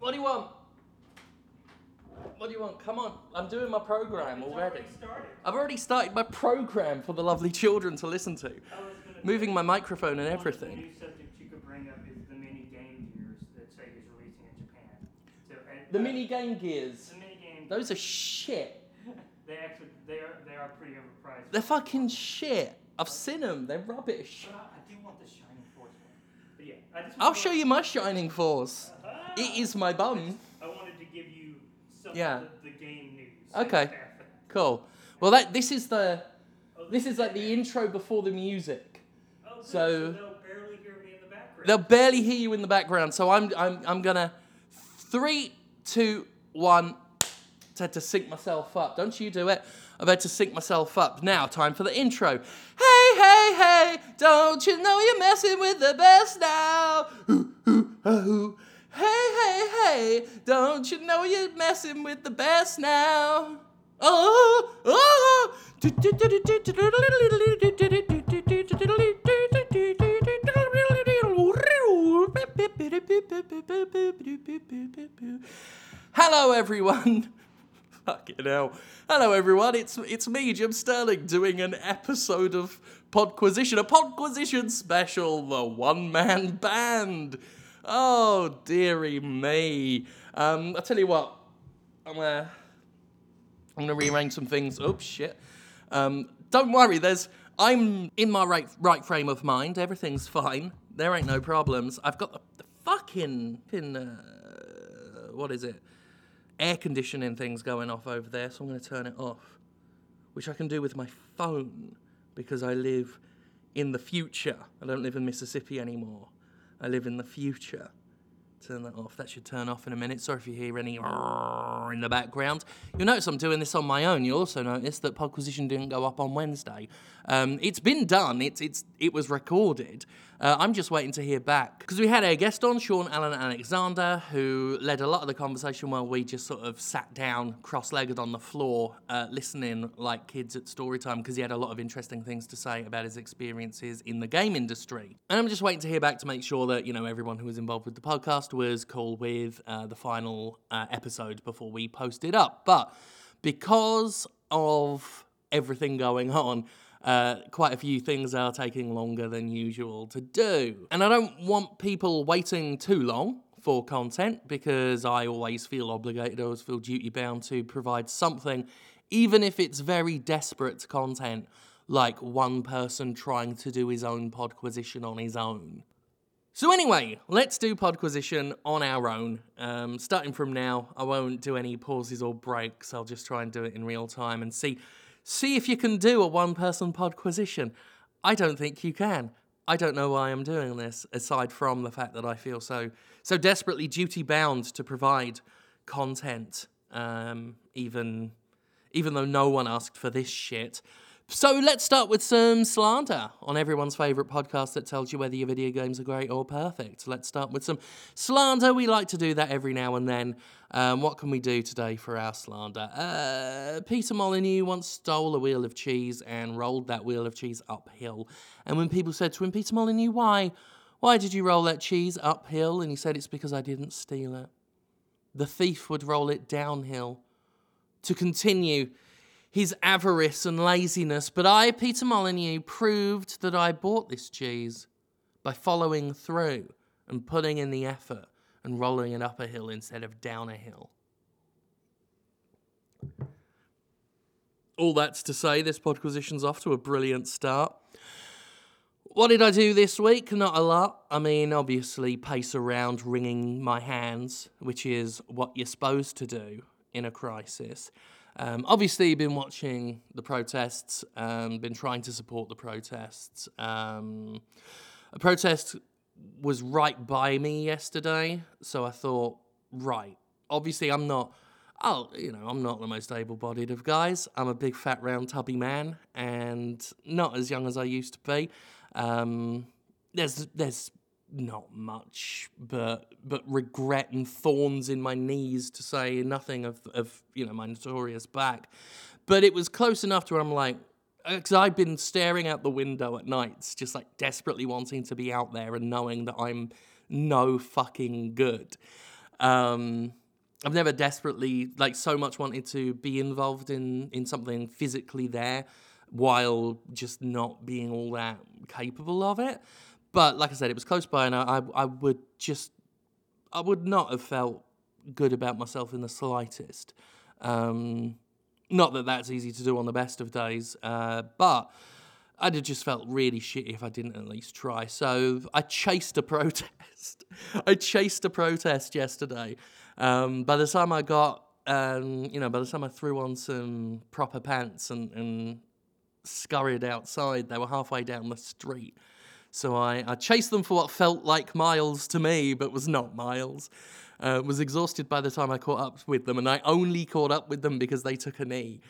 What do you want? What do you want? Come on. I'm doing my program already. started. I've already started my program for the lovely children to listen to. I was gonna Moving my microphone and one of The everything. new subject you could bring up is the mini Game Gears that Sega's releasing in Japan. The uh, mini Game Gears. The mini game. Those are shit. They actually they are they are pretty overpriced. They're fucking shit. I've seen them. They're rubbish. But I, I do want the Shining Force one. But yeah, I just. I'll show you my Shining Force. Ah! It is my bum. I wanted to give you some Yeah. of the, the game news. Okay. Cool. Well, that this is the this is like the intro before the music. Oh, good, so- they'll barely hear me in the background. They'll barely hear you in the background, so I'm I'm I'm gonna three, two, one. Had to sync myself up. Don't you do it? I've had to sync myself up. Now, time for the intro. Hey, hey, hey! Don't you know you're messing with the best now? Ooh, ooh, ah, ooh. Hey, hey, hey! Don't you know you're messing with the best now? Oh, oh! Hello, everyone. Fucking hell. Hello, everyone. It's it's me, Jim Sterling, doing an episode of Podquisition, a Podquisition special, the one man band. Oh, dearie me. Um, I tell you what, I'm gonna I'm gonna rearrange some things. Oh shit. Um, don't worry. There's I'm in my right right frame of mind. Everything's fine. There ain't no problems. I've got the, the fucking pin. Uh, what is it? Air conditioning things going off over there. So I'm gonna turn it off, which I can do with my phone because I live in the future. I don't live in Mississippi anymore. I live in the future. Turn that off. That should turn off in a minute. Sorry if you hear any in the background. You'll notice I'm doing this on my own. You'll also notice that Podquisition didn't go up on Wednesday. Um, it's been done. It's it's it was recorded. Uh, I'm just waiting to hear back because we had a guest on, Sean Allen Alexander, who led a lot of the conversation while we just sort of sat down, cross-legged on the floor, uh, listening like kids at story time because he had a lot of interesting things to say about his experiences in the game industry. And I'm just waiting to hear back to make sure that you know everyone who was involved with the podcast was cool with uh, the final uh, episode before we post it up. But because of everything going on, uh, quite a few things are taking longer than usual to do. And I don't want people waiting too long for content because I always feel obligated, I always feel duty bound to provide something, even if it's very desperate content, like one person trying to do his own podquisition on his own. So anyway, let's do Podquisition on our own. Um, starting from now, I won't do any pauses or breaks. I'll just try and do it in real time and see see if you can do a one-person Podquisition. I don't think you can. I don't know why I'm doing this, aside from the fact that I feel so so desperately duty bound to provide content, um, even even though no one asked for this shit. So let's start with some slander on everyone's favourite podcast that tells you whether your video games are great or perfect. Let's start with some slander. We like to do that every now and then. Um, what can we do today for our slander? Uh, Peter Molyneux once stole a wheel of cheese and rolled that wheel of cheese uphill. And when people said to him, Peter Molyneux, why? Why did you roll that cheese uphill? And he said, It's because I didn't steal it. The thief would roll it downhill to continue his avarice and laziness, but I, Peter Molyneux, proved that I bought this cheese by following through and putting in the effort and rolling it up a hill instead of down a hill. All that's to say, this podquisition's off to a brilliant start. What did I do this week? Not a lot. I mean, obviously, pace around wringing my hands, which is what you're supposed to do in a crisis. Um, obviously, been watching the protests, um, been trying to support the protests. Um, a protest was right by me yesterday, so I thought, right, obviously, I'm not. Oh, you know, I'm not the most able-bodied of guys. I'm a big, fat, round, tubby man, and not as young as I used to be. Um, there's, there's not much, but but regret and thorns in my knees to say nothing of of you know my notorious back. But it was close enough to where I'm like, because I've been staring out the window at nights, just like desperately wanting to be out there and knowing that I'm no fucking good. Um, I've never desperately like so much wanted to be involved in in something physically there while just not being all that capable of it. But like I said, it was close by, and I I, would just I would not have felt good about myself in the slightest. Um, not that that's easy to do on the best of days, uh, but I'd have just felt really shitty if I didn't at least try. So I chased a protest. I chased a protest yesterday. Um, by the time I got, um, you know, by the time I threw on some proper pants and, and scurried outside, they were halfway down the street. So I, I chased them for what felt like miles to me, but was not miles. Uh, was exhausted by the time I caught up with them, and I only caught up with them because they took a knee.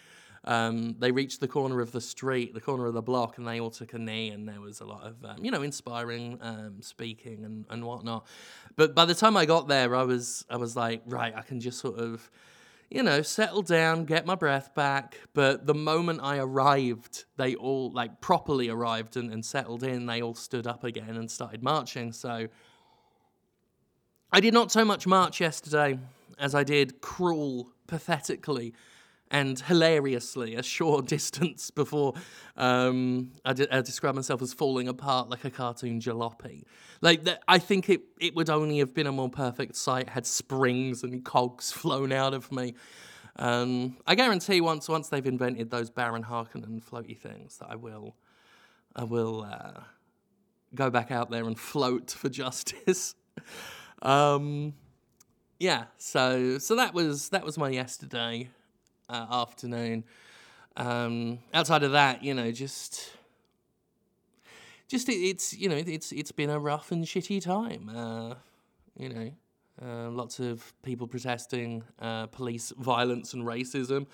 Um, they reached the corner of the street, the corner of the block, and they all took a knee, and there was a lot of, um, you know, inspiring um, speaking and, and whatnot. But by the time I got there, I was I was like, right, I can just sort of, you know, settle down, get my breath back. But the moment I arrived, they all like properly arrived and, and settled in. They all stood up again and started marching. So I did not so much march yesterday as I did crawl pathetically and hilariously a short distance before um, describe myself as falling apart like a cartoon jalopy. Like th- I think it, it would only have been a more perfect sight had springs and cogs flown out of me. Um, I guarantee once once they've invented those Baron Harkonnen floaty things that I will I will uh, go back out there and float for justice. um, yeah, so so that was that was my yesterday uh, afternoon. Um, outside of that, you know, just just it, it's you know it's it's been a rough and shitty time. Uh, you know, uh, lots of people protesting uh, police violence and racism.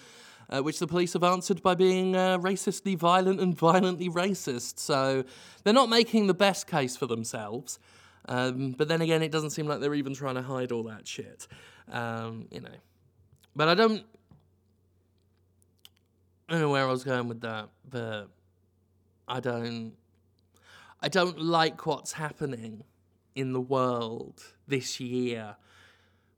Uh, which the police have answered by being uh, racistly violent and violently racist. So they're not making the best case for themselves. Um, but then again, it doesn't seem like they're even trying to hide all that shit. Um, you know. But I don't. I don't know where I was going with that, but I don't. I don't like what's happening in the world this year,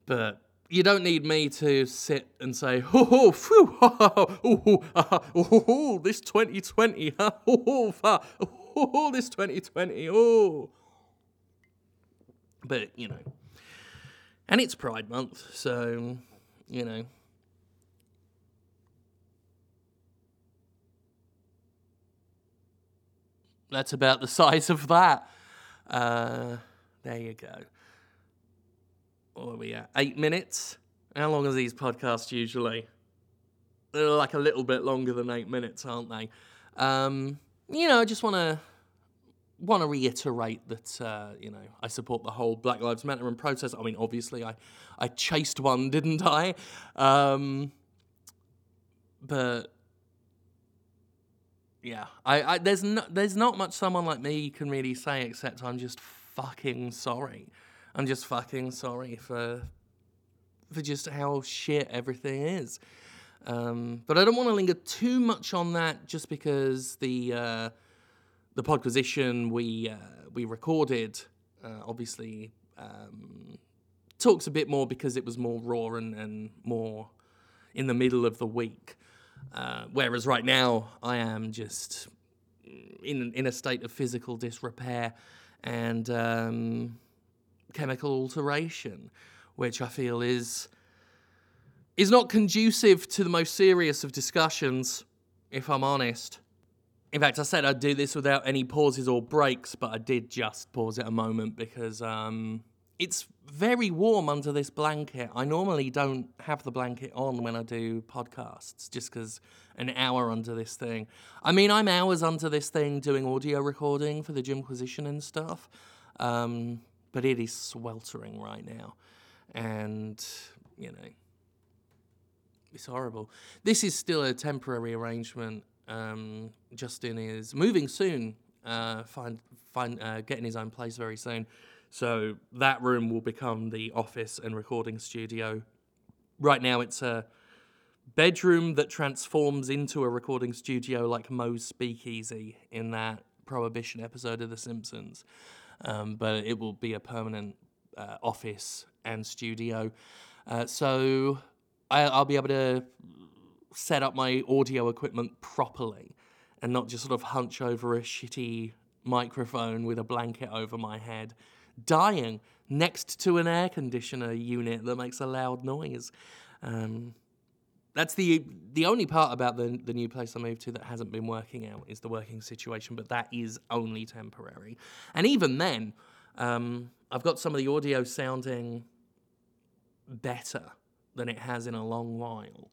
but you don't need me to sit and say, oh, oh, phew, oh, oh, oh, oh, oh, this 2020, oh, oh, oh, oh, this 2020, oh. But, you know, and it's Pride Month, so, you know. That's about the size of that. Uh, there you go. What are we at? Eight minutes? How long are these podcasts usually? They're like a little bit longer than eight minutes, aren't they? Um, you know, I just want to want to reiterate that uh, you know I support the whole Black Lives Matter and protest. I mean, obviously, I I chased one, didn't I? Um, but yeah, I, I there's no, there's not much someone like me can really say except I'm just fucking sorry. I'm just fucking sorry for for just how shit everything is. Um, but I don't want to linger too much on that, just because the uh, the podquisition we uh, we recorded uh, obviously um, talks a bit more because it was more raw and, and more in the middle of the week. Uh, whereas right now, I am just in in a state of physical disrepair and um, chemical alteration, which I feel is is not conducive to the most serious of discussions. If I'm honest. In fact, I said I'd do this without any pauses or breaks, but I did just pause at a moment because um, it's very warm under this blanket. I normally don't have the blanket on when I do podcasts, just because an hour under this thing. I mean, I'm hours under this thing doing audio recording for the Jimquisition and stuff, um, but it is sweltering right now. And, you know, it's horrible. This is still a temporary arrangement. Um, Justin is moving soon, uh, find, find, uh, getting his own place very soon. So that room will become the office and recording studio. Right now, it's a bedroom that transforms into a recording studio like Moe's Speakeasy in that Prohibition episode of The Simpsons. Um, but it will be a permanent uh, office and studio. Uh, so I, I'll be able to set up my audio equipment properly and not just sort of hunch over a shitty microphone with a blanket over my head, dying next to an air conditioner unit that makes a loud noise. Um, that's the the only part about the the new place I moved to that hasn't been working out is the working situation, but that is only temporary. And even then, um, I've got some of the audio sounding better than it has in a long while.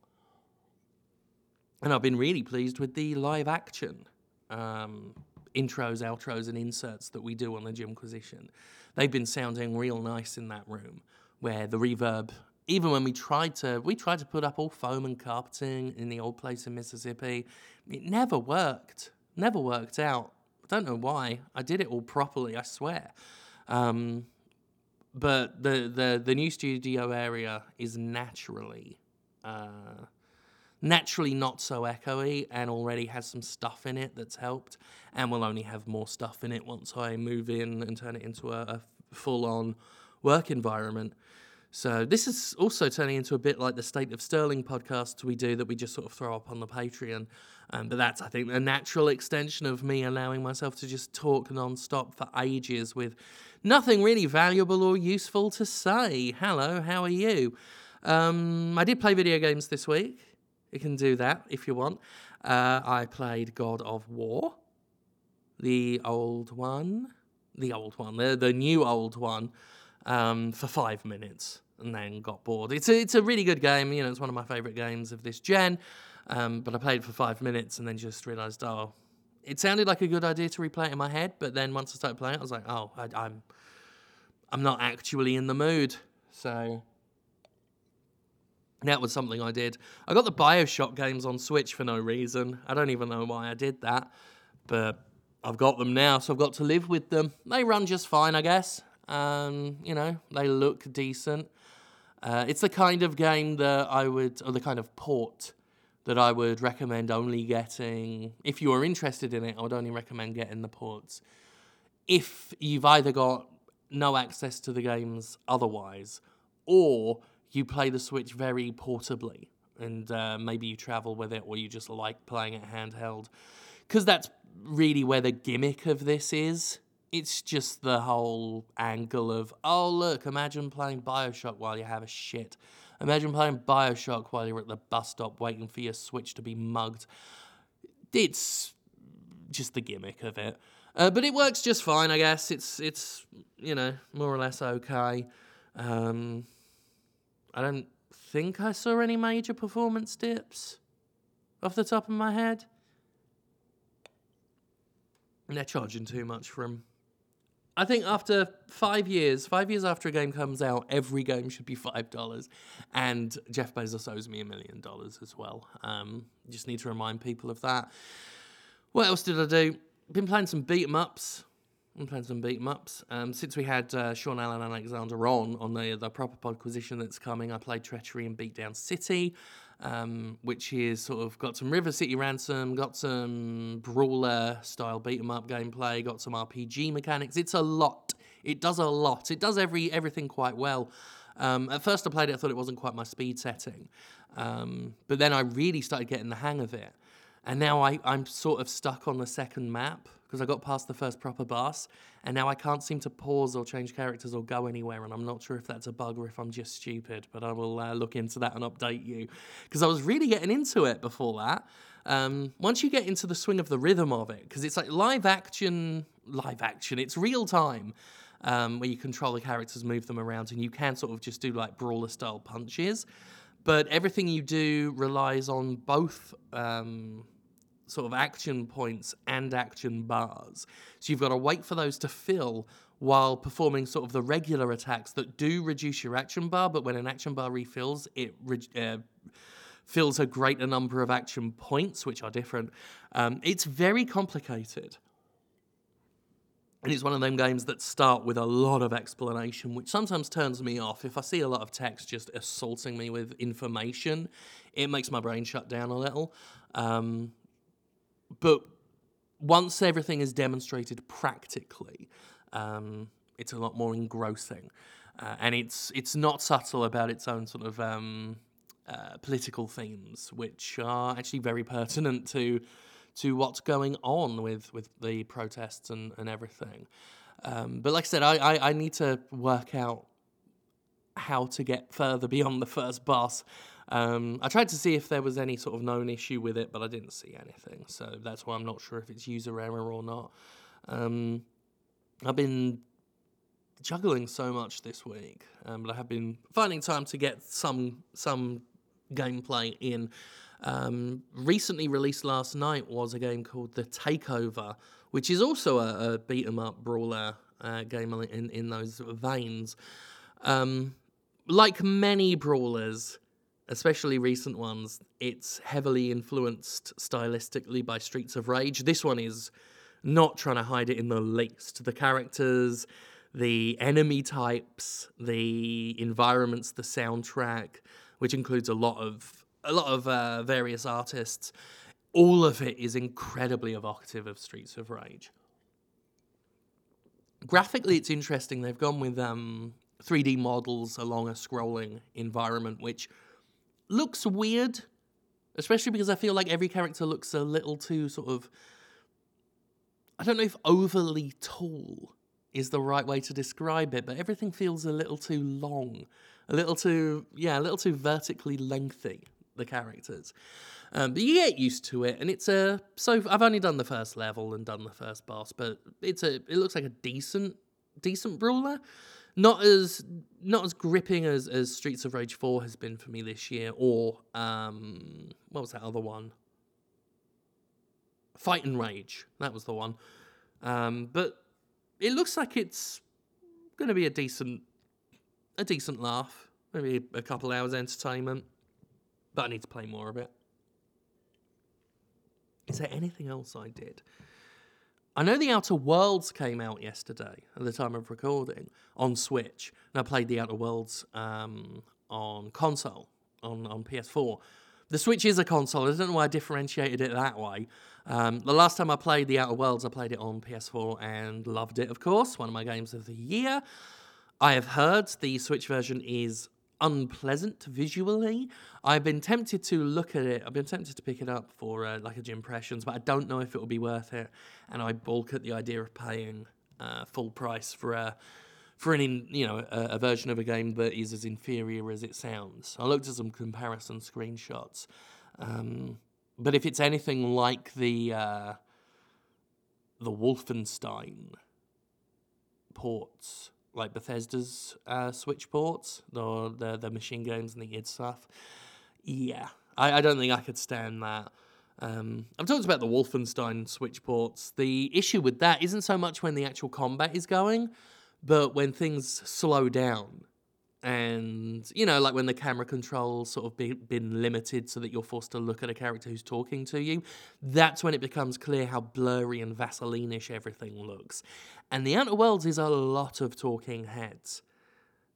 And I've been really pleased with the live action um, intros, outros, and inserts that we do on the Jimquisition. They've been sounding real nice in that room, where the reverb, even when we tried to, we tried to put up all foam and carpeting in the old place in Mississippi, it never worked. Never worked out. I don't know why. I did it all properly, I swear. Um, but the, the the new studio area is naturally uh, naturally not so echoey and already has some stuff in it that's helped and will only have more stuff in it once I move in and turn it into a, a full on work environment. So this is also turning into a bit like the State of Sterling podcast we do that we just sort of throw up on the Patreon. Um, but that's, I think, a natural extension of me allowing myself to just talk non-stop for ages with nothing really valuable or useful to say. Hello, how are you? Um, I did play video games this week. You can do that if you want. Uh, I played God of War, the old one, the old one, the, the new old one, um, for five minutes and then got bored. It's a, it's a really good game. You know, it's one of my favorite games of this gen. Um, but I played for five minutes and then just realized, oh, it sounded like a good idea to replay it in my head. But then once I started playing it, I was like, oh, I, I'm, I'm not actually in the mood. So that was something I did. I got the Bioshock games on Switch for no reason. I don't even know why I did that, but I've got them now, so I've got to live with them. They run just fine, I guess. Um, you know, they look decent. Uh, it's the kind of game that I would, or the kind of port that I would recommend only getting. If you are interested in it, I would only recommend getting the ports. If you've either got no access to the games otherwise, or you play the Switch very portably, and uh, maybe you travel with it, or you just like playing it handheld, because that's really where the gimmick of this is. It's just the whole angle of, oh, look, imagine playing Bioshock while you have a shit. Imagine playing Bioshock while you're at the bus stop waiting for your Switch to be mugged. It's just the gimmick of it. Uh, but it works just fine, I guess. It's, it's you know, more or less okay. Um, I don't think I saw any major performance dips off the top of my head. And they're charging too much for them. I think after five years, five years after a game comes out, every game should be five dollars, and Jeff Bezos owes me a million dollars as well. Um, just need to remind people of that. What else did I do? Been playing some beat 'em ups. I'm playing some beat 'em ups. Um, since we had uh, Sean Allen and Alexander on on the the proper podquisition that's coming, I played Treachery in Beatdown City um, which is sort of got some River City Ransom, got some brawler style beat 'em up gameplay, got some RPG mechanics. It's a lot. It does a lot. It does every everything quite well. Um, at first, I played it. I thought it wasn't quite my speed setting, um, but then I really started getting the hang of it. And now I, I'm sort of stuck on the second map because I got past the first proper boss, and now I can't seem to pause or change characters or go anywhere, and I'm not sure if that's a bug or if I'm just stupid, but I will uh, look into that and update you because I was really getting into it before that. Um, once you get into the swing of the rhythm of it, because it's like live action, live action, it's real time. Um, where you control the characters, move them around, and you can sort of just do like brawler style punches. But everything you do relies on both um, sort of action points and action bars. So you've got to wait for those to fill while performing sort of the regular attacks that do reduce your action bar, but when an action bar refills, it re- uh, fills a greater number of action points, which are different. Um, it's very complicated. And it's one of them games that start with a lot of explanation, which sometimes turns me off. If I see a lot of text just assaulting me with information, it makes my brain shut down a little. Um, but once everything is demonstrated practically, um, it's a lot more engrossing. uh, and it's it's not subtle about its own sort of um, uh, political themes, which are actually very pertinent to to what's going on with with the protests and and everything. Um, but like I said, I, I, I need to work out how to get further beyond the first boss. Um, I tried to see if there was any sort of known issue with it, but I didn't see anything. So that's why I'm not sure if it's user error or not. Um, I've been juggling so much this week, um, but I have been finding time to get some some gameplay in. Um, recently released last night was a game called The Takeover, which is also a, a beat 'em up brawler uh, game in in those veins. Um, like many brawlers, especially recent ones, it's heavily influenced stylistically by Streets of Rage. This one is not trying to hide it in the least. The characters, the enemy types, the environments, the soundtrack, which includes a lot of a lot of uh, various artists, all of it is incredibly evocative of Streets of Rage. Graphically, it's interesting. They've gone with um, 3D models along a scrolling environment, which looks weird, especially because I feel like every character looks a little too sort of. I don't know if overly tall is the right way to describe it, but everything feels a little too long, a little too, yeah, a little too vertically lengthy, the characters. Um, but you get used to it, and it's a. So I've only done the first level and done the first boss, but it's a. It looks like a decent, decent brawler not as not as gripping as, as Streets of Rage 4 has been for me this year, or um, what was that other one? Fight'N Rage. That was the one. Um, but it looks like it's going to be a decent a decent laugh, maybe a couple hours entertainment. But I need to play more of it. Is there anything else I did? I know The Outer Worlds came out yesterday at the time of recording on Switch, and I played The Outer Worlds um, on console, on, on PS4. The Switch is a console. I don't know why I differentiated it that way. Um, the last time I played The Outer Worlds, I played it on PS4 and loved it, of course. One of my games of the year. I have heard the Switch version is unpleasant visually. I've been tempted to look at it. I've been tempted to pick it up for uh, like a gym impressions, but I don't know if it will be worth it. And I balk at the idea of paying uh, full price for a for an in, you know a, a, version of a game that is as inferior as it sounds. I looked at some comparison screenshots, um, but if it's anything like the uh, the Wolfenstein ports like Bethesda's uh, Switch ports, or the the machine games and the id stuff. Yeah, I, I don't think I could stand that. Um, I've talked about the Wolfenstein Switch ports. The issue with that isn't so much when the actual combat is going, but when things slow down. And, you know, like when the camera controls sort of be, been limited so that you're forced to look at a character who's talking to you, that's when it becomes clear how blurry and Vaseline-ish everything looks. And the Outer Worlds is a lot of talking heads.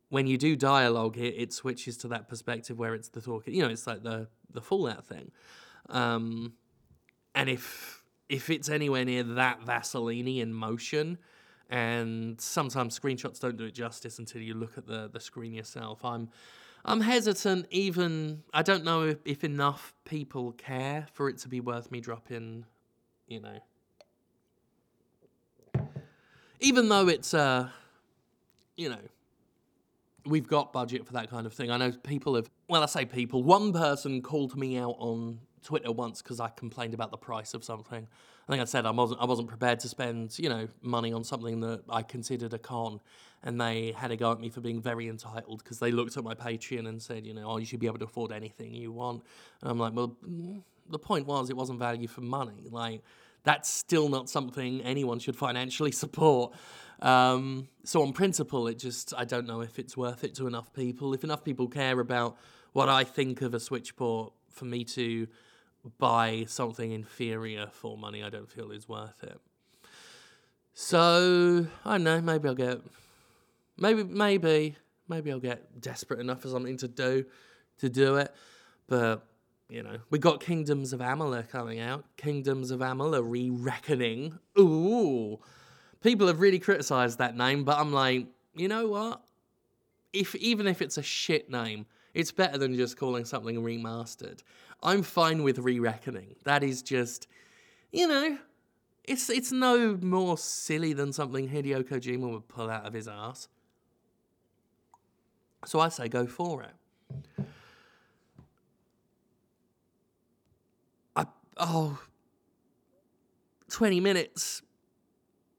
When you do dialogue, it, it switches to that perspective where it's the talking. You know, it's like the the Fallout thing. Um, and if if it's anywhere near that Vaseline in motion, and sometimes screenshots don't do it justice until you look at the the screen yourself. I'm I'm hesitant. Even I don't know if, if enough people care for it to be worth me dropping. You know, even though it's uh, you know, we've got budget for that kind of thing. I know people have. Well, I say people. One person called me out on Twitter once because I complained about the price of something. I think I said I wasn't I wasn't prepared to spend you know money on something that I considered a con, and they had a go at me for being very entitled because they looked at my Patreon and said you know oh you should be able to afford anything you want, and I'm like well mm, the point was it wasn't value for money like that's still not something anyone should financially support. Um, so on principle, it just I don't know if it's worth it to enough people. If enough people care about what I think of a switch port for me to buy something inferior for money, I don't feel is worth it. So I don't know. Maybe I'll get. Maybe maybe maybe I'll get desperate enough for something to do to do it, but you know, we got Kingdoms of Amalur coming out. Kingdoms of Amalur re-reckoning. Ooh. People have really criticised that name, but I'm like, you know what? if even if it's a shit name, it's better than just calling something remastered. I'm fine with re-reckoning. That is just, you know, it's it's no more silly than something Hideo Kojima would pull out of his ass. So I say go for it. I oh 20 minutes.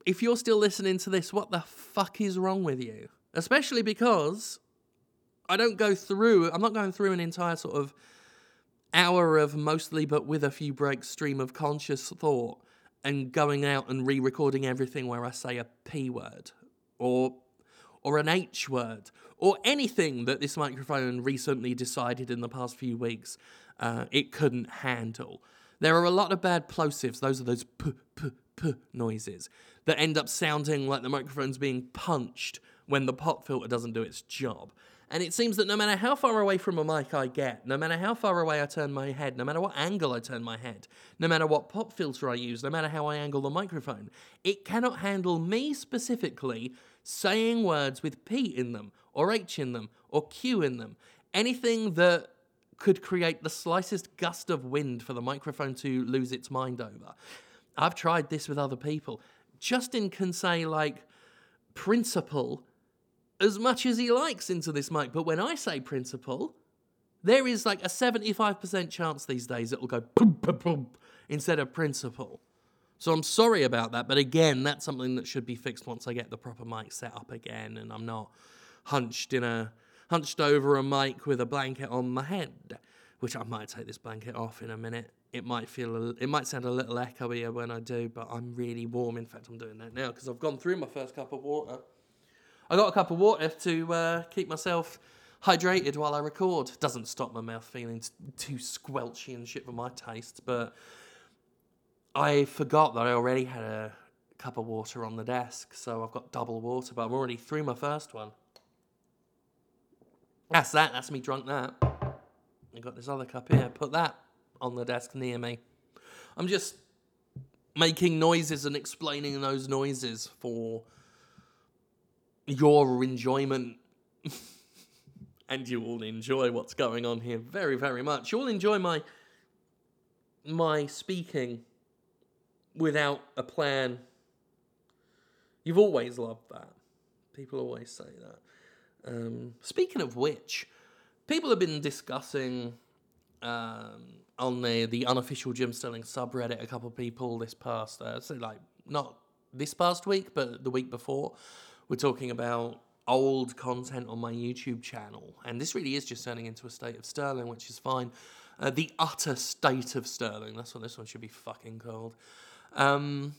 If you're still listening to this, what the fuck is wrong with you? Especially because I don't go through, I'm not going through an entire sort of hour of mostly but with a few breaks stream of conscious thought and going out and re-recording everything where I say a p word or or an h word or anything that this microphone recently decided in the past few weeks uh, it couldn't handle. There are a lot of bad plosives. Those are those p p p noises that end up sounding like the microphone's being punched when the pop filter doesn't do its job. And it seems that no matter how far away from a mic I get, no matter how far away I turn my head, no matter what angle I turn my head, no matter what pop filter I use, no matter how I angle the microphone, it cannot handle me specifically saying words with P in them, or H in them, or Q in them. Anything that could create the slightest gust of wind for the microphone to lose its mind over. I've tried this with other people. Justin can say, like, principle as much as he likes into this mic. But when I say principle, there is like a 75% chance these days it will go boom, boom, boom instead of principle. So I'm sorry about that. But again, that's something that should be fixed once I get the proper mic set up again and I'm not hunched in a hunched over a mic with a blanket on my head. Which I might take this blanket off in a minute. It might feel it might sound a little echoey when I do, but I'm really warm. In fact, I'm doing that now because I've gone through my first cup of water. I got a cup of water to uh, keep myself hydrated while I record. Doesn't stop my mouth feeling too squelchy and shit for my taste, but I forgot that I already had a cup of water on the desk, so I've got double water, but I'm already through my first one. That's that, that's me drunk that. I got this other cup here, put that on the desk near me. I'm just making noises and explaining those noises for your enjoyment. and you will enjoy what's going on here very, very much. You'll enjoy my my speaking without a plan. You've always loved that. People always say that. Um, speaking of which, people have been discussing um, on the the unofficial Jim Sterling subreddit. A couple of people this past, uh, so like not this past week, but the week before, we're talking about old content on my YouTube channel, and this really is just turning into a state of Sterling, which is fine. Uh, the utter state of Sterling. That's what this one should be fucking called. Um,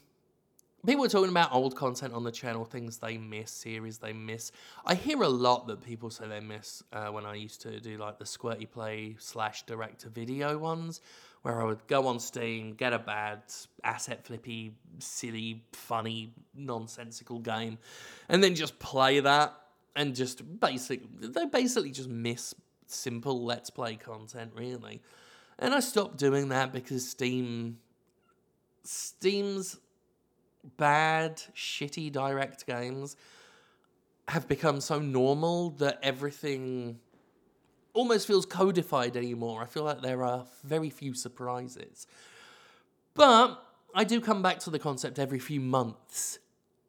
people are talking about old content on the channel, things they miss, series they miss. I hear a lot that people say they miss uh, when I used to do like the Squirty Play slash director video ones, where I would go on Steam, get a bad asset flippy, silly, funny, nonsensical game, and then just play that and just basic. They basically just miss simple let's play content, really. And I stopped doing that because Steam. Steam's bad, shitty direct games have become so normal that everything almost feels codified anymore. I feel like there are very few surprises. But I do come back to the concept every few months.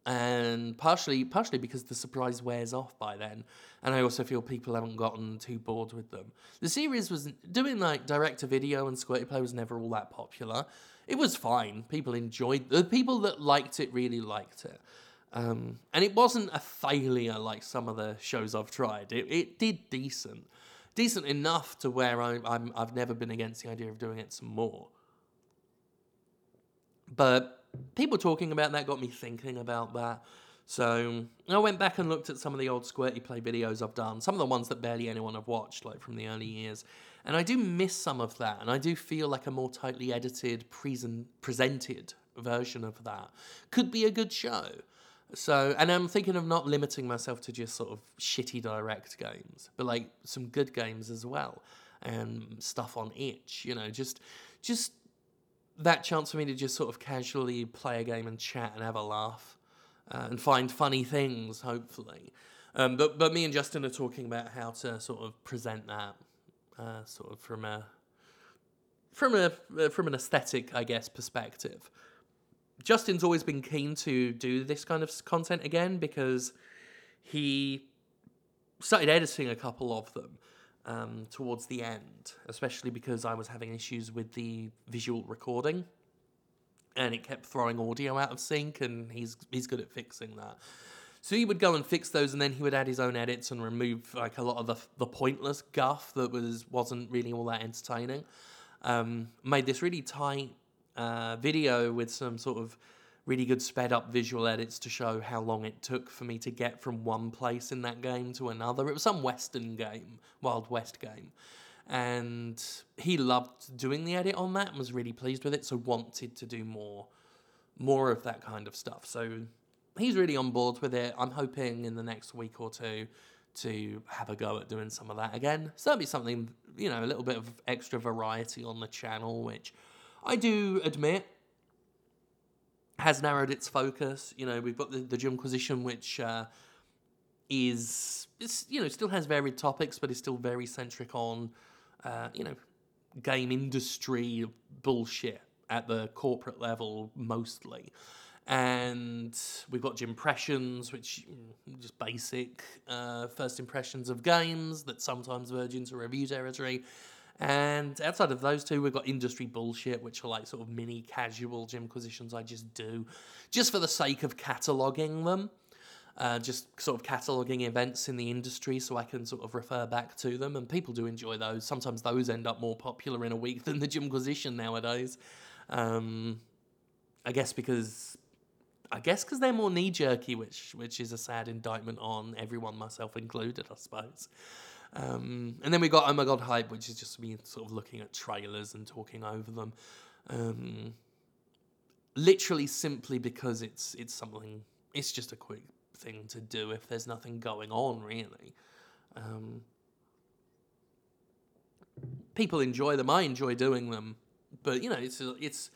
And partially partially because the surprise wears off by then. And I also feel people haven't gotten too bored with them. The series was doing like direct to video and Squirty Play was never all that popular. It was fine. People enjoyed the people that liked it really liked it. Um, and it wasn't a failure like some of the shows I've tried. It, it did decent decent enough to where I, I'm, I've never been against the idea of doing it some more. But people talking about that got me thinking about that. So I went back and looked at some of the old Squirty Play videos I've done, some of the ones that barely anyone have watched, like from the early years. And I do miss some of that, and I do feel like a more tightly edited, present, presented version of that could be a good show. So, and I'm thinking of not limiting myself to just sort of shitty direct games, but like some good games as well, and stuff on itch. You know, just just that chance for me to just sort of casually play a game and chat and have a laugh, uh, and find funny things. Hopefully, Um, but but me and Justin are talking about how to sort of present that, uh, sort of from a from a uh, from an aesthetic, I guess, perspective. Justin's always been keen to do this kind of content again because he started editing a couple of them um, towards the end, especially because I was having issues with the visual recording, and it kept throwing audio out of sync, and he's he's good at fixing that. So he would go and fix those, and then he would add his own edits and remove like a lot of the the pointless guff that was wasn't really all that entertaining. Um, made this really tight uh, video with some sort of really good sped up visual edits to show how long it took for me to get from one place in that game to another. It was some Western game, Wild West game. And he loved doing the edit on that and was really pleased with it, so wanted to do more more of that kind of stuff. So he's really on board with it. I'm hoping in the next week or two to have a go at doing some of that again. So that'd be something, you know, a little bit of extra variety on the channel, which I do admit has narrowed its focus. You know, we've got the, the Jimquisition, which uh, is, is, you know, still has varied topics, but is still very centric on, uh, you know, game industry bullshit at the corporate level mostly. And we've got Impressions, which mm, just basic uh, first impressions of games that sometimes verge into review territory. And outside of those two, we've got industry bullshit, which are like sort of mini casual gym Jimquisitions I just do, just for the sake of cataloguing them. Uh, just sort of cataloguing events in the industry so I can sort of refer back to them. And people do enjoy those. Sometimes those end up more popular in a week than the Jimquisition nowadays. Um, I guess because I guess because they're more knee jerky, which which is a sad indictment on everyone, myself included, I suppose. Um, and then we got Oh My God Hype, which is just me sort of looking at trailers and talking over them. Um, literally simply because it's it's something it's just a quick thing to do if there's nothing going on really. Um, people enjoy them. I enjoy doing them, but you know it's it's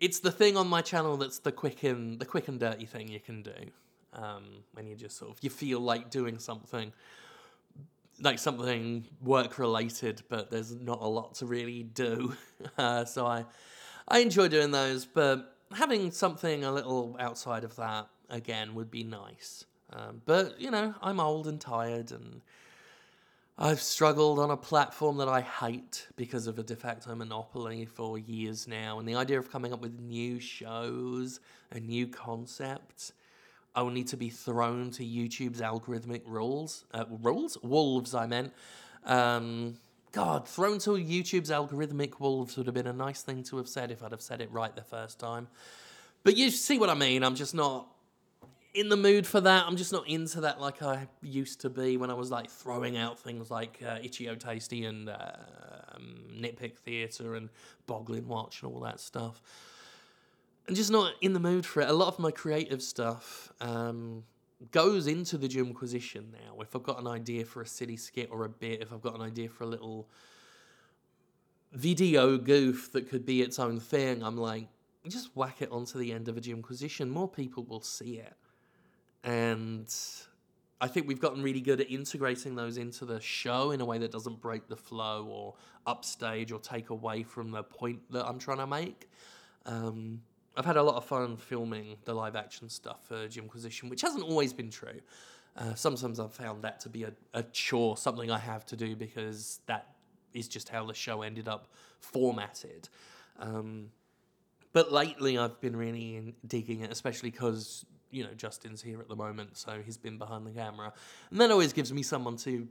it's the thing on my channel that's the quick and the quick and dirty thing you can do um, when you just sort of you feel like doing something like something work related, but there's not a lot to really do. Uh, so I I enjoy doing those, but having something a little outside of that again would be nice. Um, but you know, I'm old and tired, and I've struggled on a platform that I hate because of a de facto monopoly for years now, and the idea of coming up with new shows and new concepts only to be thrown to YouTube's algorithmic rules. Uh, rules? Wolves, I meant. Um, God, thrown to YouTube's algorithmic wolves would have been a nice thing to have said if I'd have said it right the first time. But you see what I mean. I'm just not in the mood for that. I'm just not into that like I used to be when I was like throwing out things like uh, Itch.io Tasty and uh, um, Nitpick Theatre and Boglin Watch and all that stuff. I'm just not in the mood for it. A lot of my creative stuff um, goes into the Jimquisition now. If I've got an idea for a city skit or a bit, if I've got an idea for a little video goof that could be its own thing, I'm like, just whack it onto the end of a Jimquisition. More people will see it. And I think we've gotten really good at integrating those into the show in a way that doesn't break the flow or upstage or take away from the point that I'm trying to make. Um, I've had a lot of fun filming the live action stuff for Jimquisition, which hasn't always been true. Uh, sometimes I've found that to be a, a chore, something I have to do because that is just how the show ended up formatted. Um, but lately, I've been really in- digging it, especially because you know Justin's here at the moment, so he's been behind the camera, and that always gives me someone to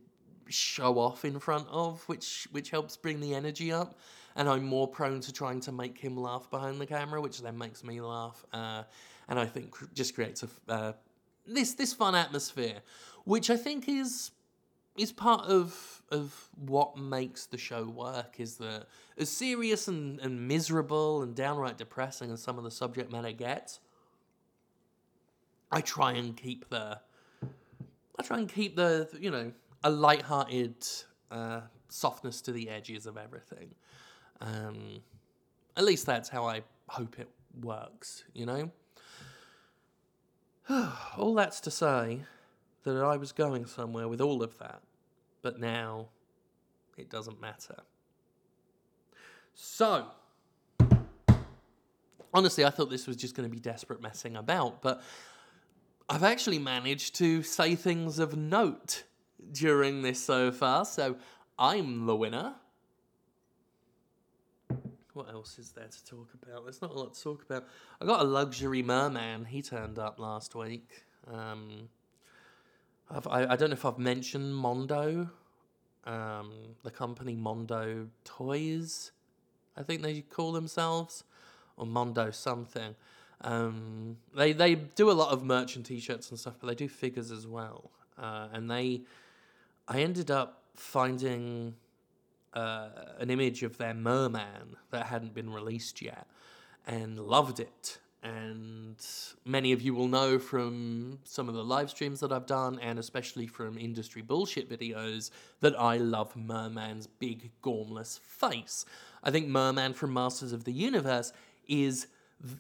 show off in front of, which which helps bring the energy up. And I'm more prone to trying to make him laugh behind the camera, which then makes me laugh, uh, and I think just creates a uh, this this fun atmosphere, which I think is is part of of what makes the show work is that as serious and, and miserable and downright depressing as some of the subject matter gets, I try and keep the I try and keep the you know a light-hearted uh, softness to the edges of everything. Um, at least that's how I hope it works, you know. All that's to say, that I was going somewhere with all of that, but now it doesn't matter. So, honestly, I thought this was just going to be desperate messing about, but I've actually managed to say things of note during this so far, so I'm the winner. What else is there to talk about? There's not a lot to talk about. I got a luxury merman. He turned up last week. Um, I, I don't know if I've mentioned Mondo, um, the company Mondo Toys, I think they call themselves, or Mondo something. Um, they they do a lot of merch and t-shirts and stuff, but they do figures as well. Uh, and they, I ended up finding uh, an image of their merman that hadn't been released yet, and loved it. And many of you will know from some of the live streams that I've done, and especially from industry bullshit videos, that I love Merman's big, gormless face. I think Merman from Masters of the Universe is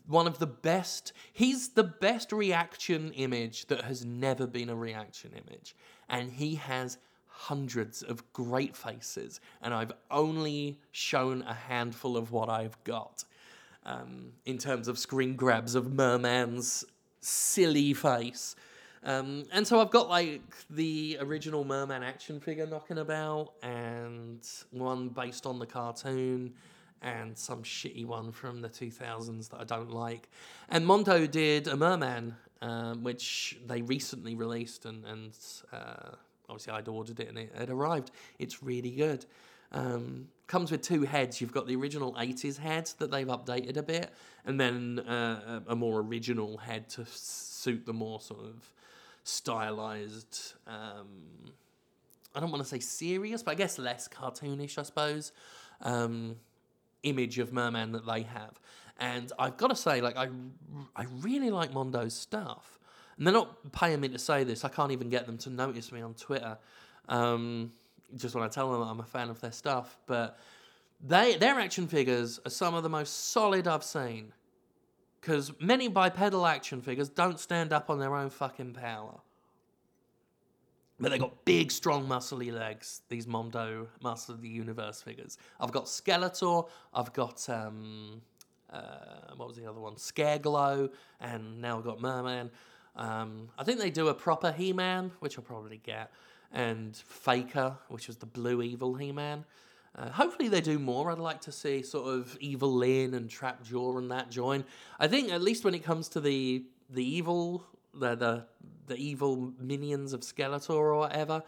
one of the best. He's the best reaction image that has never been a reaction image. And he has hundreds of great faces, and I've only shown a handful of what I've got um, in terms of screen grabs of Merman's silly face. Um, and so I've got like the original Merman action figure knocking about, and one based on the cartoon, and some shitty one from the 2000s that I don't like. And Mondo did a Merman, um, which they recently released, and, and uh, obviously I'd ordered it and it had arrived. It's really good. Um, comes with two heads. You've got the original 80s head that they've updated a bit, and then uh, a more original head to suit the more sort of stylized. Um, I don't want to say serious, but I guess less cartoonish, I suppose. Um, image of Merman that they have, and I've got to say, like I, I really like Mondo's stuff, and they're not paying me to say this. I can't even get them to notice me on Twitter. Um, just when I tell them I'm a fan of their stuff, but they their action figures are some of the most solid I've seen. Because many bipedal action figures don't stand up on their own fucking power. But they got big, strong, muscly legs. These Mondo Master of the Universe figures. I've got Skeletor. I've got um, uh, what was the other one? Scareglow, and now I've got Merman. Um, I think they do a proper He-Man, which I'll probably get, and Faker, which was the blue evil He-Man. Uh, hopefully they do more. I'd like to see sort of Evil Lyn and Trapjaw and that join. I think at least when it comes to the the evil the the, the evil minions of Skeletor or whatever,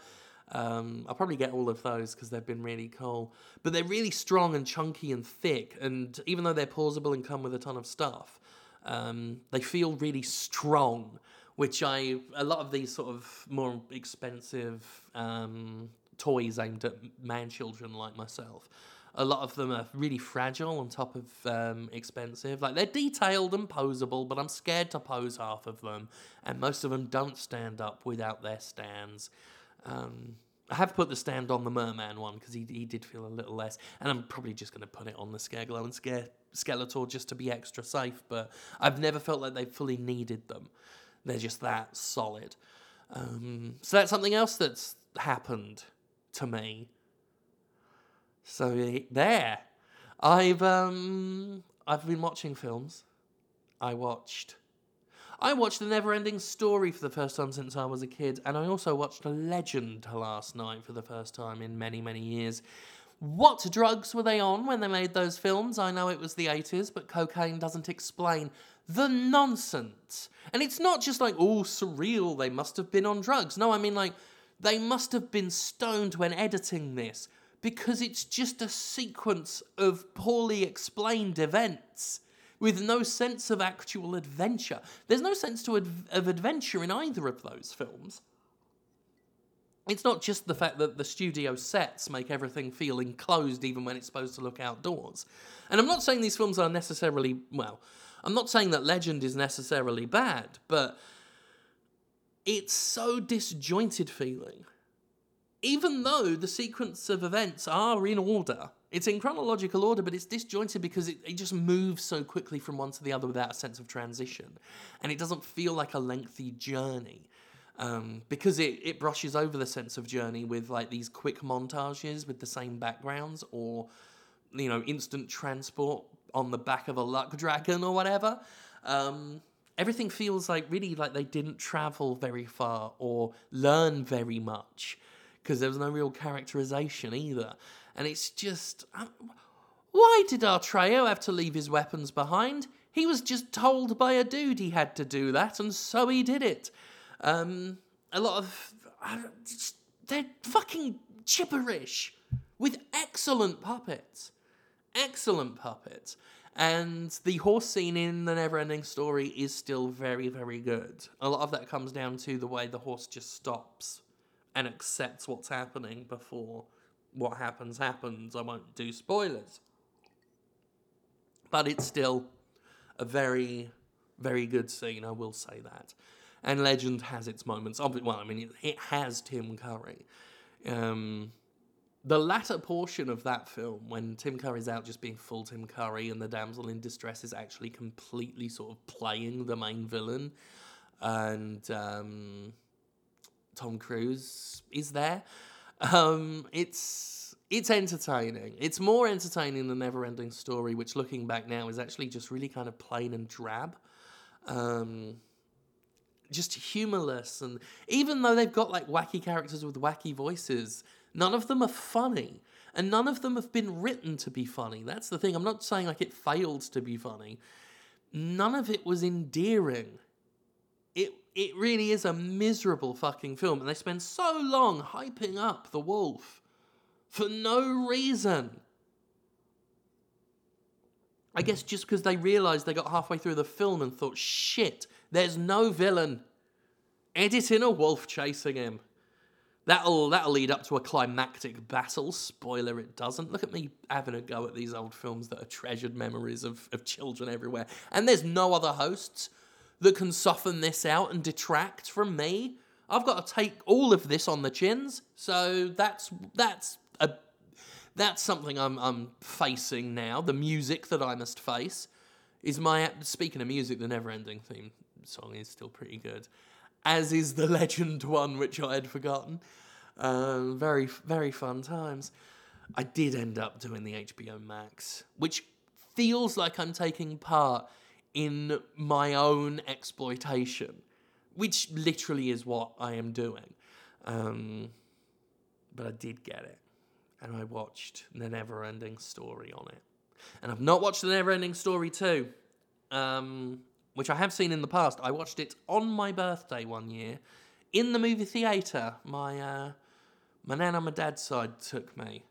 um, I'll probably get all of those because they've been really cool. But they're really strong and chunky and thick, and even though they're plausible and come with a ton of stuff, um, they feel really strong. Which I a lot of these sort of more expensive um, toys aimed at man children like myself. A lot of them are really fragile on top of um, expensive. Like they're detailed and posable, but I'm scared to pose half of them, and most of them don't stand up without their stands. Um, I have put the stand on the Merman one because he, he did feel a little less, and I'm probably just going to put it on the Scareglow and Scare Skeletor just to be extra safe. But I've never felt like they fully needed them; they're just that solid. Um, so that's something else that's happened to me. So there, I've um I've been watching films. I watched. I watched The Neverending Story for the first time since I was a kid, and I also watched Legend last night for the first time in many, many years. What drugs were they on when they made those films? I know it was the 80s, but cocaine doesn't explain the nonsense. And it's not just like, oh, surreal, they must have been on drugs. No, I mean, like, they must have been stoned when editing this because it's just a sequence of poorly explained events with no sense of actual adventure. There's no sense ad- of adventure in either of those films. It's not just the fact that the studio sets make everything feel enclosed even when it's supposed to look outdoors. And I'm not saying these films are necessarily, well, I'm not saying that Legend is necessarily bad, but it's so disjointed feeling. Even though the sequence of events are in order, it's in chronological order, but it's disjointed because it, it just moves so quickly from one to the other without a sense of transition. And it doesn't feel like a lengthy journey. um, because it, it brushes over the sense of journey with like these quick montages with the same backgrounds or you know instant transport on the back of a luck dragon or whatever um, everything feels like really like they didn't travel very far or learn very much because there was no real characterization either and it's just um, why did Atreyu have to leave his weapons behind he was just told by a dude he had to do that and so he did it um, a lot of they're fucking chipperish with excellent puppets, excellent puppets. And the horse scene in the Neverending Story is still very, very good. A lot of that comes down to the way the horse just stops and accepts what's happening before what happens happens. I won't do spoilers. But it's still a very, very good scene, I will say that and Legend has its moments. Well, I mean, it, has Tim Curry. Um, the latter portion of that film, when Tim Curry's out just being full Tim Curry and the damsel in distress is actually completely sort of playing the main villain, and um, Tom Cruise is there. Um, it's it's entertaining. It's more entertaining than Neverending Story, which looking back now is actually just really kind of plain and drab. Um, just humorless and even though they've got like wacky characters with wacky voices none of them are funny. And none of them have been written to be funny. That's the thing. I'm not saying like it failed to be funny. None of it was endearing. It it really is a miserable fucking film and they spend so long hyping up the wolf for no reason I guess just because they realised they got halfway through the film and thought, shit, there's no villain. Edit in a wolf chasing him. That'll that'll lead up to a climactic battle. Spoiler, it doesn't. Look at me having a go at these old films that are treasured memories of, of children everywhere. And there's no other hosts that can soften this out and detract from me. I've got to take all of this on the chins. So that's that's a that's something I'm I'm facing now. The music that I must face is my speaking of music, the never ending theme song is still pretty good, as is the Legend one, which I had forgotten. Um, very, very fun times. I did end up doing the HBO Max, which feels like I'm taking part in my own exploitation, which literally is what I am doing. Um, but I did get it, and I watched The Never Ending Story on it. And I've not watched The Never Ending Story 2. Um, which I have seen in the past. I watched it on my birthday one year in the movie theatre. My uh, my nan on my dad's side took me,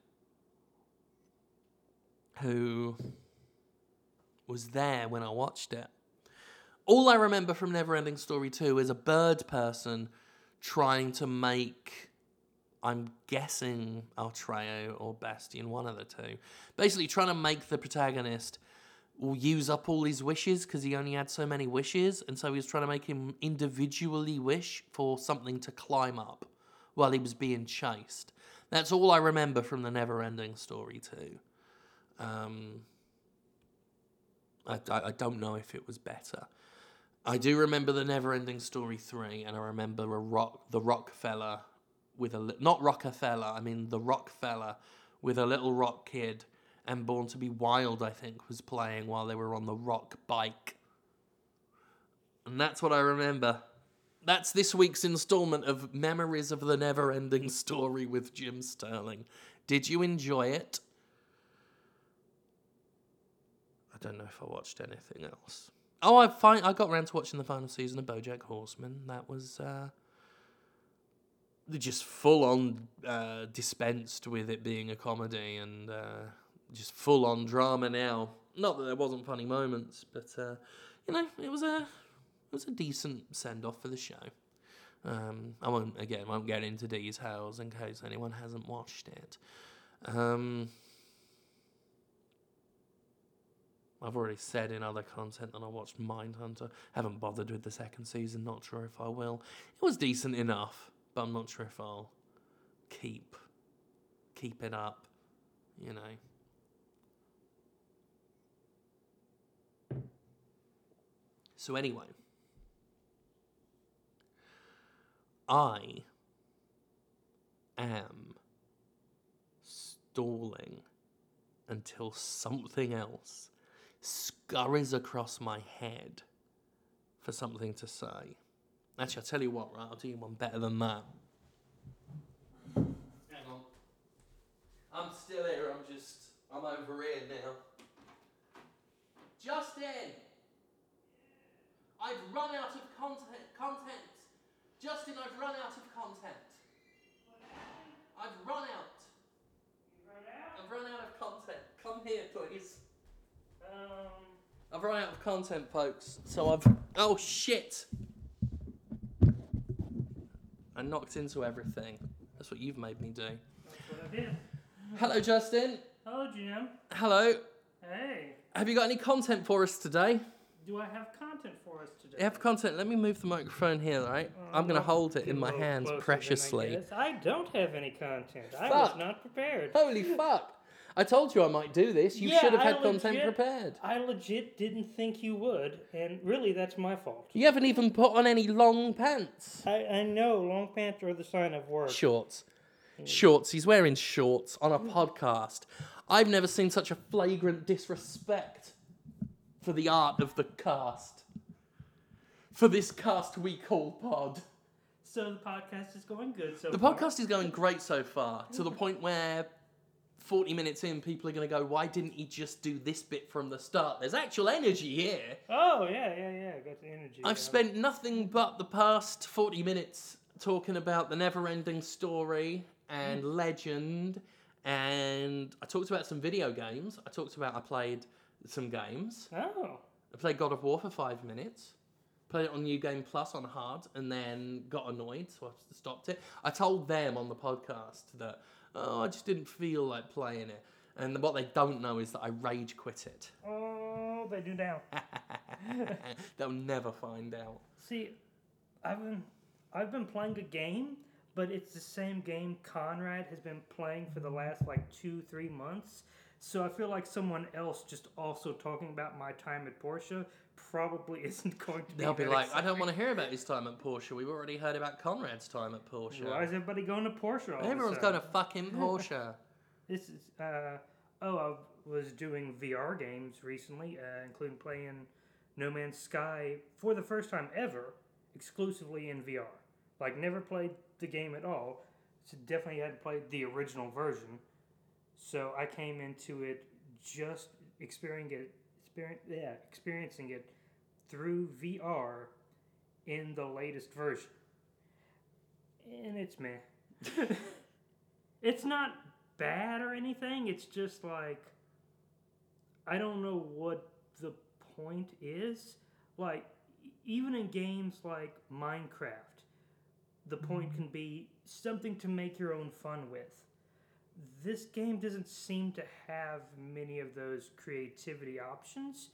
who was there when I watched it. All I remember from Neverending Story 2 is a bird person trying to make, I'm guessing, Atreyu or Bastian, one of the two, basically trying to make the protagonist use up all his wishes because he only had so many wishes, and so he was trying to make him individually wish for something to climb up while he was being chased. That's all I remember from the never ending story, 2. Um, I, I, I don't know if it was better. I do remember the never ending story 3, and I remember a rock, the Rockefeller with a. Not Rockefeller, I mean the Rockfeller with a little rock kid and Born to Be Wild, I think, was playing while they were on the rock bike. And that's what I remember. That's this week's installment of Memories of the Never Ending Story with Jim Sterling. Did you enjoy it? I don't know if I watched anything else. Oh, I find I got around to watching the final season of BoJack Horseman. That was uh, just full on uh, dispensed with it being a comedy and uh, just full on drama now. Not that there wasn't funny moments, but uh, you know, it was a it was a decent send off for the show. Um, I won't again won't get into details in case anyone hasn't watched it. Um, I've already said in other content that I watched Mindhunter. Haven't bothered with the second season. Not sure if I will. It was decent enough, but I'm not sure if I'll keep keep it up. You know. So, anyway, I am stalling until something else scurries across my head for something to say. Actually, I'll tell you what, right? I'll do you one better than that. Hang on. I'm still here, I'm just. I'm over here now. Justin! I've run out of content. Content. Justin, I've run out of content. I've run out. I've run out of content. Come here, please. Um, I've run out of content, folks. So I've. Oh shit! I knocked into everything. That's what you've made me do. that's what I did. Hello, Justin. Hello, Jim. Hello. Hey, Have you got any content for us today? do I have content for us today? You have content. Let me move the microphone here, right? Uh, I'm going to hold it in my hands than I preciously. I don't have any content. I was not prepared. Holy fuck! I told you I might do this. You Yeah, should have had content prepared. I legit didn't think you would, and really, that's my fault. You haven't even put on any long pants. I, I know long pants are the sign of work. Shorts. Shorts. He's wearing shorts on a Mm. podcast. I've never seen such a flagrant disrespect for the art of the cast. For this cast we call pod. So the podcast is going good. So The far. podcast is going great so far, to the point where 40 minutes in, people are going to go, why didn't he just do this bit from the start? There's actual energy here. Oh yeah, yeah, yeah. Got the energy. I've yeah. spent nothing but the past 40 minutes talking about the never ending story and hmm. legend. And I talked about some video games. I talked about I played some games. Oh. I played God of War for five minutes. Played it on New Game Plus on hard, and then got annoyed, so I stopped it. I told them on the podcast that oh, I just didn't feel like playing it, and what they don't know is that I rage quit it. Oh, they do now. They'll never find out. See, I've been I've been playing a game, but it's the same game Conrad has been playing for the last like two, three months. So I feel like someone else just also talking about my time at Portia probably isn't going to be. They'll be like, I don't want to hear about his time at Portia. We've already heard about Conrad's time at Portia. Why is everybody going to Portia? All of a Everyone's going to fucking Portia. This is uh oh I was doing VR games recently, uh, including playing No Man's Sky for the first time ever, exclusively in VR. Like never played the game at all. So definitely hadn't played the original version. So I came into it just experiencing it, experience, yeah, experiencing it through VR in the latest version. And it's meh. it's not bad or anything. It's just like I don't know what the point is. Like even in games like Minecraft, the point mm-hmm. can be something to make your own fun with. This game doesn't seem to have many of those creativity options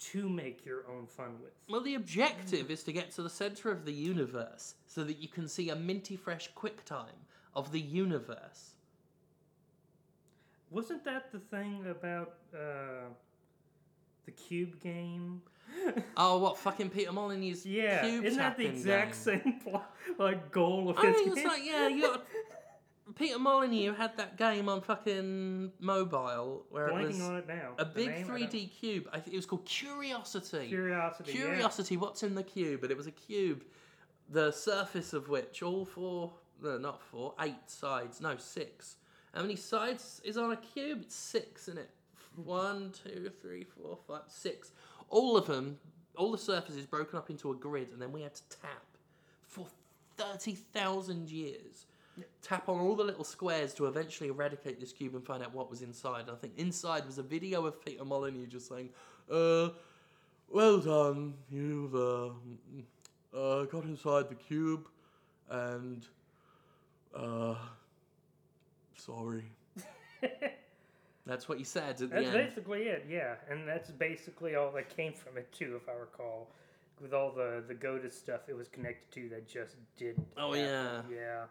to make your own fun with. Well, the objective is to get to the center of the universe so that you can see a minty fresh quick time of the universe. Wasn't that the thing about uh, the Cube game? Oh, what fucking Peter Molyneux's Yeah, cube isn't that the exact game? same like goal of I his think it's like yeah, you got Peter Molyneux had that game on fucking mobile where it Blanking was on it now. a The big name, I don't- 3D cube. I think it was called Curiosity. Curiosity. yeah. Curiosity, what's in the cube? And it was a cube, the surface of which all four, no, not four, eight sides, no, six. How many sides is on a cube? It's six, isn't it? One, two, three, four, five, six. All of them, all the surfaces broken up into a grid, and then we had to tap for 30,000 years. Tap on all the little squares to eventually eradicate this cube and find out what was inside. I think inside was a video of Peter Molyneux just saying, uh, well done, you've uh, uh, got inside the cube, and uh, sorry. That's what he said at the That's end. basically it, yeah. And that's basically all that came from it too, if I recall. With all the the Godus stuff it was connected to that just didn't. Oh, happen. Yeah.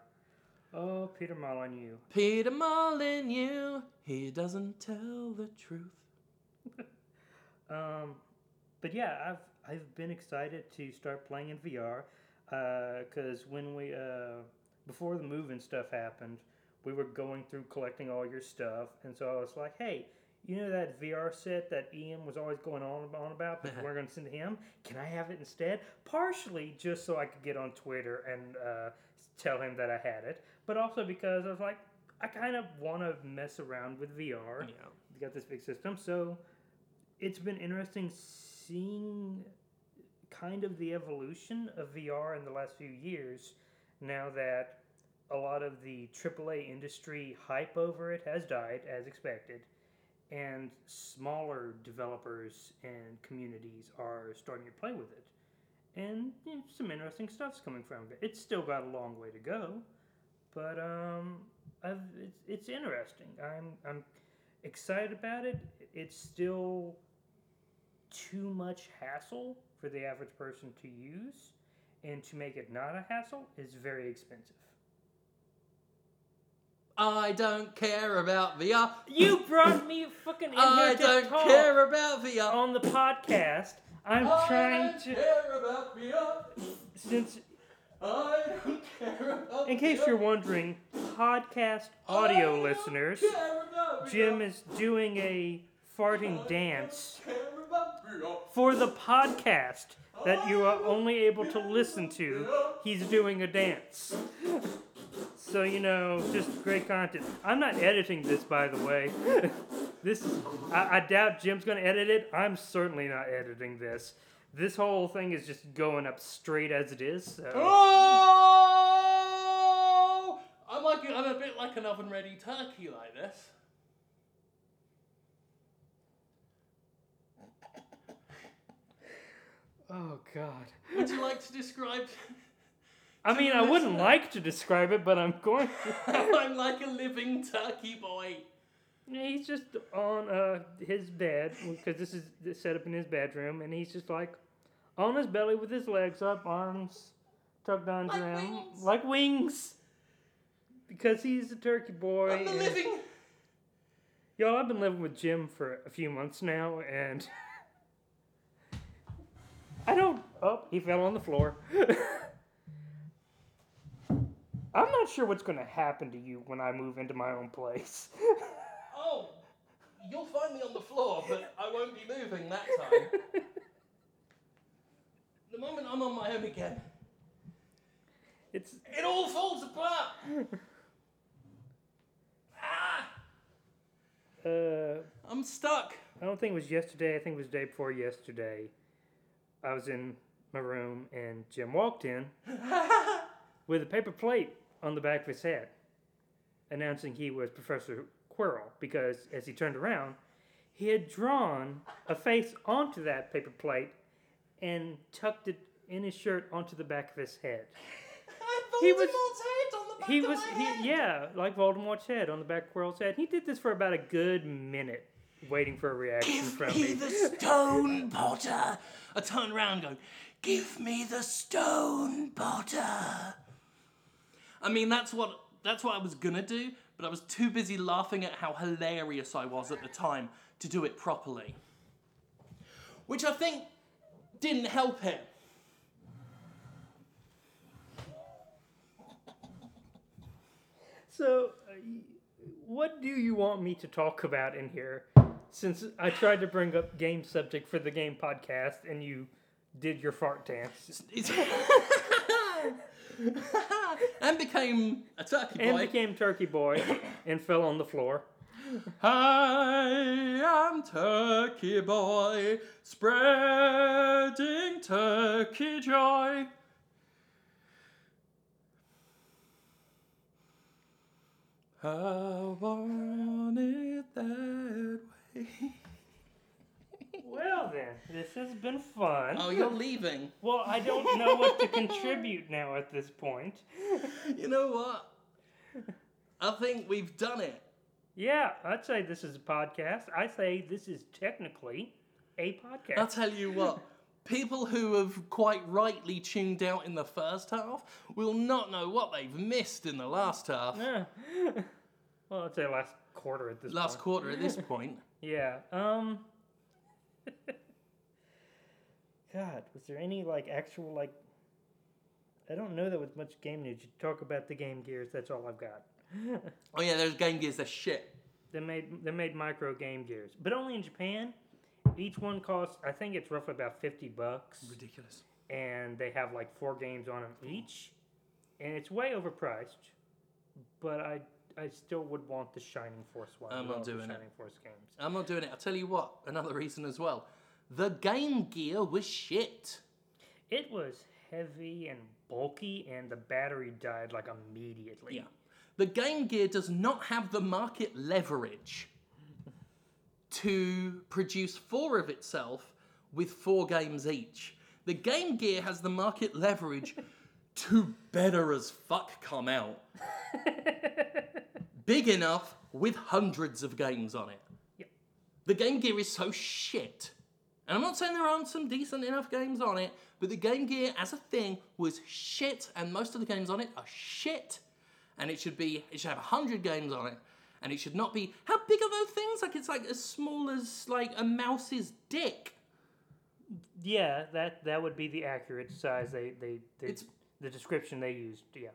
Oh, Peter Molyneux. Peter Molyneux, he doesn't tell the truth. Um, but yeah, I've I've been excited to start playing in VR. Because when we, uh, before the move and stuff happened, we were going through collecting all your stuff. And so I was like, hey, you know that VR set that Ian was always going on, on about, but we're going to send to him? Can I have it instead? Partially just so I could get on Twitter and uh, tell him that I had it, but also because I was like, I kind of want to mess around with VR. Yeah. We got this big system, so it's been interesting seeing kind of the evolution of VR in the last few years. Now that a lot of the AAA industry hype over it has died, as expected, and smaller developers and communities are starting to play with it. And you know, some interesting stuff's coming from it. It's still got a long way to go, but um, I've, it's, it's interesting. I'm I'm excited about it. It's still too much hassle for the average person to use, and to make it not a hassle is very expensive. I don't care about VR. You brought me fucking in I here to don't talk care about VR. on the podcast. I'm I trying don't to care about VR. since I don't care about in case you're wondering, podcast audio listeners, Jim is doing a farting dance I don't care about VR. for the podcast that you are only able to listen to. He's doing a dance. So you know, just great content. I'm not editing this, by the way. this is, I, I doubt Jim's gonna edit it. I'm certainly not editing this. This whole thing is just going up straight as it is. So. Oh! I'm like I'm a bit like an oven ready turkey like this. Oh God. Would you like to describe I mean, I wouldn't like to describe it, but I'm going to. I'm like a living turkey boy? He's just on uh, his bed because this is set up in his bedroom, and he's just like on his belly with his legs up, arms tucked under Like him, wings. like wings. Because he's a turkey boy. I'm living Y'all, I've been living with Jim for a few months now, and I don't. Oh, he fell on the floor. I'm not sure what's going to happen to you when I move into my own place. Oh, you'll find me on the floor, but I won't be moving that time. the moment I'm on my own again, it's it all falls apart. ah, uh, I'm stuck. I don't think it was yesterday. I think it was the day before yesterday. I was in my room and Jim walked in with a paper plate on the back of his head, announcing he was Professor Because as he turned around, he had drawn a face onto that paper plate and tucked it in his shirt onto the back of his head. He was- Voldemort's head on the back He was, he, yeah, like Voldemort's head on the back of Quirrell's head. He did this for about a good minute, waiting for a reaction Give from me me. the stone, Potter. I turn around going, Give me the stone, Potter. I mean, that's what that's what I was gonna do, but I was too busy laughing at how hilarious I was at the time to do it properly. Which I think didn't help him. So, uh, what do you want me to talk about in here? Since I tried to bring up game subject for the game podcast and you did your fart dance and became a turkey boy. and became Turkey Boy and fell on the floor. I am Turkey Boy, spreading turkey joy. I want it that way. Well, then, this has been fun. Oh, you're leaving. Well, I don't know what to contribute now at this point. You know what? I think we've done it. Yeah, I'd say this is a podcast. I say this is technically a podcast. I'll tell you what. People who have quite rightly tuned out in the first half will not know what they've missed in the last half. Yeah. well, I'd say last quarter at this Last point. quarter at this point. Yeah. Um. God, was there any like actual like I don't know that with much game news. You talk about the Game Gears. That's all I've got. Oh yeah, those Game Gears, they're shit. They made they made micro Game Gears, but only in Japan. Each one costs, I think it's roughly about fifty bucks, Ridiculous. and they have like four games on them each, and it's way overpriced. But I I still would want the Shining Force one. I'm not doing it. Shining Force games. I'm not doing it. I'll tell you what, another reason as well. The Game Gear was shit. It was heavy and bulky, and the battery died like immediately. Yeah. The Game Gear does not have the market leverage to produce four of itself with four games each. The Game Gear has the market leverage to better as fuck come out. Big enough with hundreds of games on it. Yep. The Game Gear is so shit. And I'm not saying there aren't some decent enough games on it, but the Game Gear as a thing was shit, and most of the games on it are shit. And it should be, it should have 100 games on it. And it should not be, how big are those things? Like it's like as small as like a mouse's dick. Yeah, that that would be the accurate size. They they, they It's- the description they used. Yeah.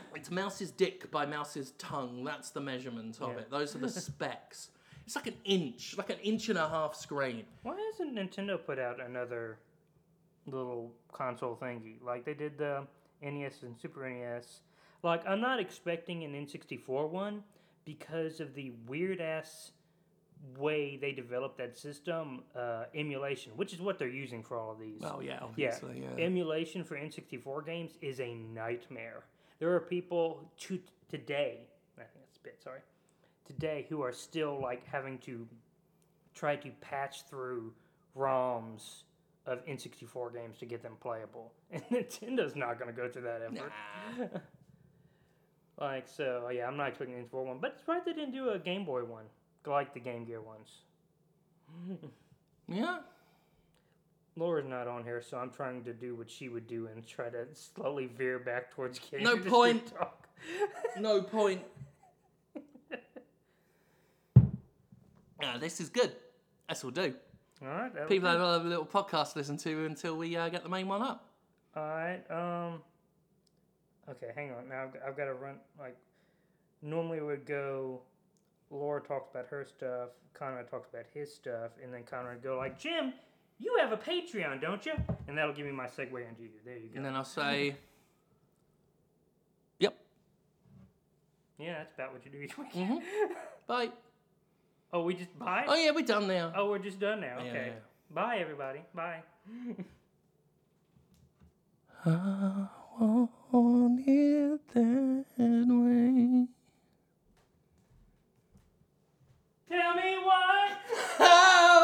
It's mouse's dick by mouse's tongue. That's the measurement of Yeah. it. Those are the specs. It's like an inch, like an inch and a half screen. Why hasn't Nintendo put out another little console thingy like they did the NES and Super NES? Like I'm not expecting an N64 one because of the weird ass way they developed that system uh, emulation, which is what they're using for all of these. Oh yeah, Yeah, yeah. emulation for N64 games is a nightmare. There are people to today, I think that's a bit sorry, today who are still like having to try to patch through ROMs of N64 games to get them playable, and Nintendo's not going to go through that effort. Nah. Like so, yeah, I'm not expecting an N64 one, but it's right they didn't do a Game Boy one, like the Game Gear ones. Yeah. Laura's not on here, so I'm trying to do what she would do and try to slowly veer back towards game No point. No point. Ah, this is good. This will do. All right, People have a little podcast to listen to until we uh, get the main one up. All right. Um. Okay, hang on. Now I've, I've got to run. Like, normally it would go. Laura talks about her stuff. Conrad talks about his stuff, and then Conrad would go like, "Jim, you have a Patreon, don't you?" And that'll give me my segue into you. There you go. And then I'll say, "Yep, yeah, that's about what you do each week. bye." Oh, we just bye? Oh, yeah, we done now. Oh, we're just done now. Okay. yeah. Bye, everybody. Bye. I want it that way. Tell me why.